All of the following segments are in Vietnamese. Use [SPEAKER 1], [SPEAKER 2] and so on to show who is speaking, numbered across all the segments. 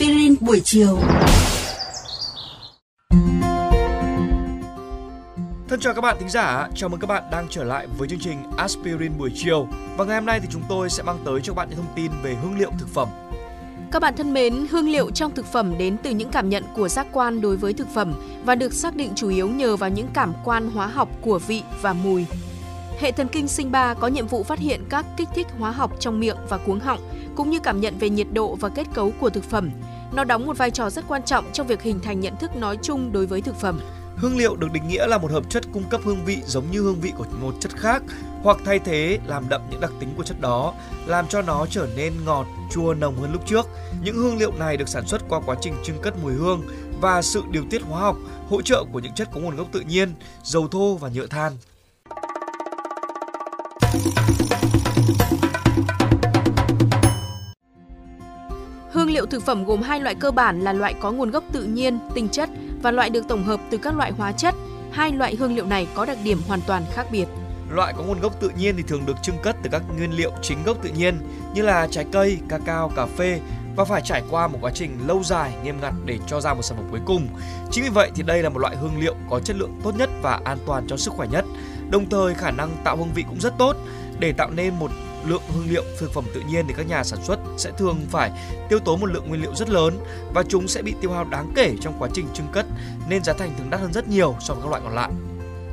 [SPEAKER 1] Aspirin buổi chiều.
[SPEAKER 2] Thân chào các bạn thính giả, chào mừng các bạn đang trở lại với chương trình Aspirin buổi chiều. Và ngày hôm nay thì chúng tôi sẽ mang tới cho các bạn những thông tin về hương liệu thực phẩm.
[SPEAKER 3] Các bạn thân mến, hương liệu trong thực phẩm đến từ những cảm nhận của giác quan đối với thực phẩm và được xác định chủ yếu nhờ vào những cảm quan hóa học của vị và mùi. Hệ thần kinh sinh ba có nhiệm vụ phát hiện các kích thích hóa học trong miệng và cuống họng, cũng như cảm nhận về nhiệt độ và kết cấu của thực phẩm. Nó đóng một vai trò rất quan trọng trong việc hình thành nhận thức nói chung đối với thực phẩm.
[SPEAKER 2] Hương liệu được định nghĩa là một hợp chất cung cấp hương vị giống như hương vị của một chất khác hoặc thay thế làm đậm những đặc tính của chất đó, làm cho nó trở nên ngọt, chua nồng hơn lúc trước. Những hương liệu này được sản xuất qua quá trình trưng cất mùi hương và sự điều tiết hóa học, hỗ trợ của những chất có nguồn gốc tự nhiên, dầu thô và nhựa than.
[SPEAKER 3] Hương liệu thực phẩm gồm hai loại cơ bản là loại có nguồn gốc tự nhiên, tinh chất và loại được tổng hợp từ các loại hóa chất. Hai loại hương liệu này có đặc điểm hoàn toàn khác biệt.
[SPEAKER 2] Loại có nguồn gốc tự nhiên thì thường được trưng cất từ các nguyên liệu chính gốc tự nhiên như là trái cây, cacao, cà phê và phải trải qua một quá trình lâu dài nghiêm ngặt để cho ra một sản phẩm cuối cùng. Chính vì vậy thì đây là một loại hương liệu có chất lượng tốt nhất và an toàn cho sức khỏe nhất. Đồng thời khả năng tạo hương vị cũng rất tốt. Để tạo nên một lượng hương liệu thực phẩm tự nhiên thì các nhà sản xuất sẽ thường phải tiêu tốn một lượng nguyên liệu rất lớn và chúng sẽ bị tiêu hao đáng kể trong quá trình trưng cất nên giá thành thường đắt hơn rất nhiều so với các loại còn lại.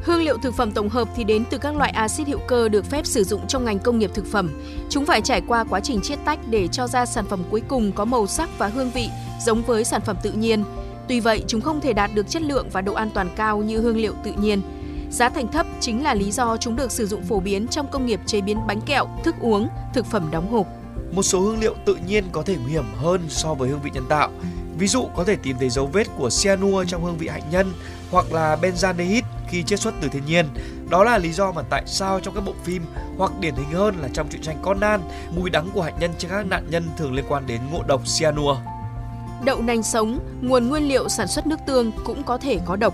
[SPEAKER 3] Hương liệu thực phẩm tổng hợp thì đến từ các loại axit hữu cơ được phép sử dụng trong ngành công nghiệp thực phẩm. Chúng phải trải qua quá trình chiết tách để cho ra sản phẩm cuối cùng có màu sắc và hương vị giống với sản phẩm tự nhiên. Tuy vậy, chúng không thể đạt được chất lượng và độ an toàn cao như hương liệu tự nhiên. Giá thành thấp chính là lý do chúng được sử dụng phổ biến trong công nghiệp chế biến bánh kẹo, thức uống, thực phẩm đóng hộp.
[SPEAKER 2] Một số hương liệu tự nhiên có thể nguy hiểm hơn so với hương vị nhân tạo. Ví dụ có thể tìm thấy dấu vết của cyanua trong hương vị hạnh nhân hoặc là benzaldehyde khi chiết xuất từ thiên nhiên. Đó là lý do mà tại sao trong các bộ phim hoặc điển hình hơn là trong truyện tranh Conan, mùi đắng của hạnh nhân trên các nạn nhân thường liên quan đến ngộ độc cyanua.
[SPEAKER 3] Đậu nành sống, nguồn nguyên liệu sản xuất nước tương cũng có thể có độc.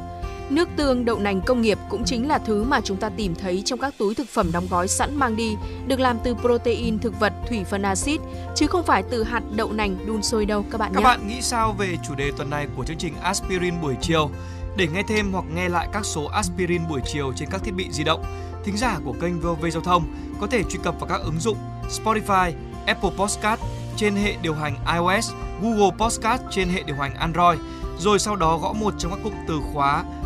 [SPEAKER 3] Nước tương đậu nành công nghiệp cũng chính là thứ mà chúng ta tìm thấy trong các túi thực phẩm đóng gói sẵn mang đi, được làm từ protein thực vật thủy phân axit chứ không phải từ hạt đậu nành đun sôi đâu các bạn
[SPEAKER 2] Các
[SPEAKER 3] nhé.
[SPEAKER 2] bạn nghĩ sao về chủ đề tuần này của chương trình Aspirin buổi chiều? Để nghe thêm hoặc nghe lại các số Aspirin buổi chiều trên các thiết bị di động, thính giả của kênh VOV Giao thông có thể truy cập vào các ứng dụng Spotify, Apple Podcast trên hệ điều hành iOS, Google Podcast trên hệ điều hành Android, rồi sau đó gõ một trong các cụm từ khóa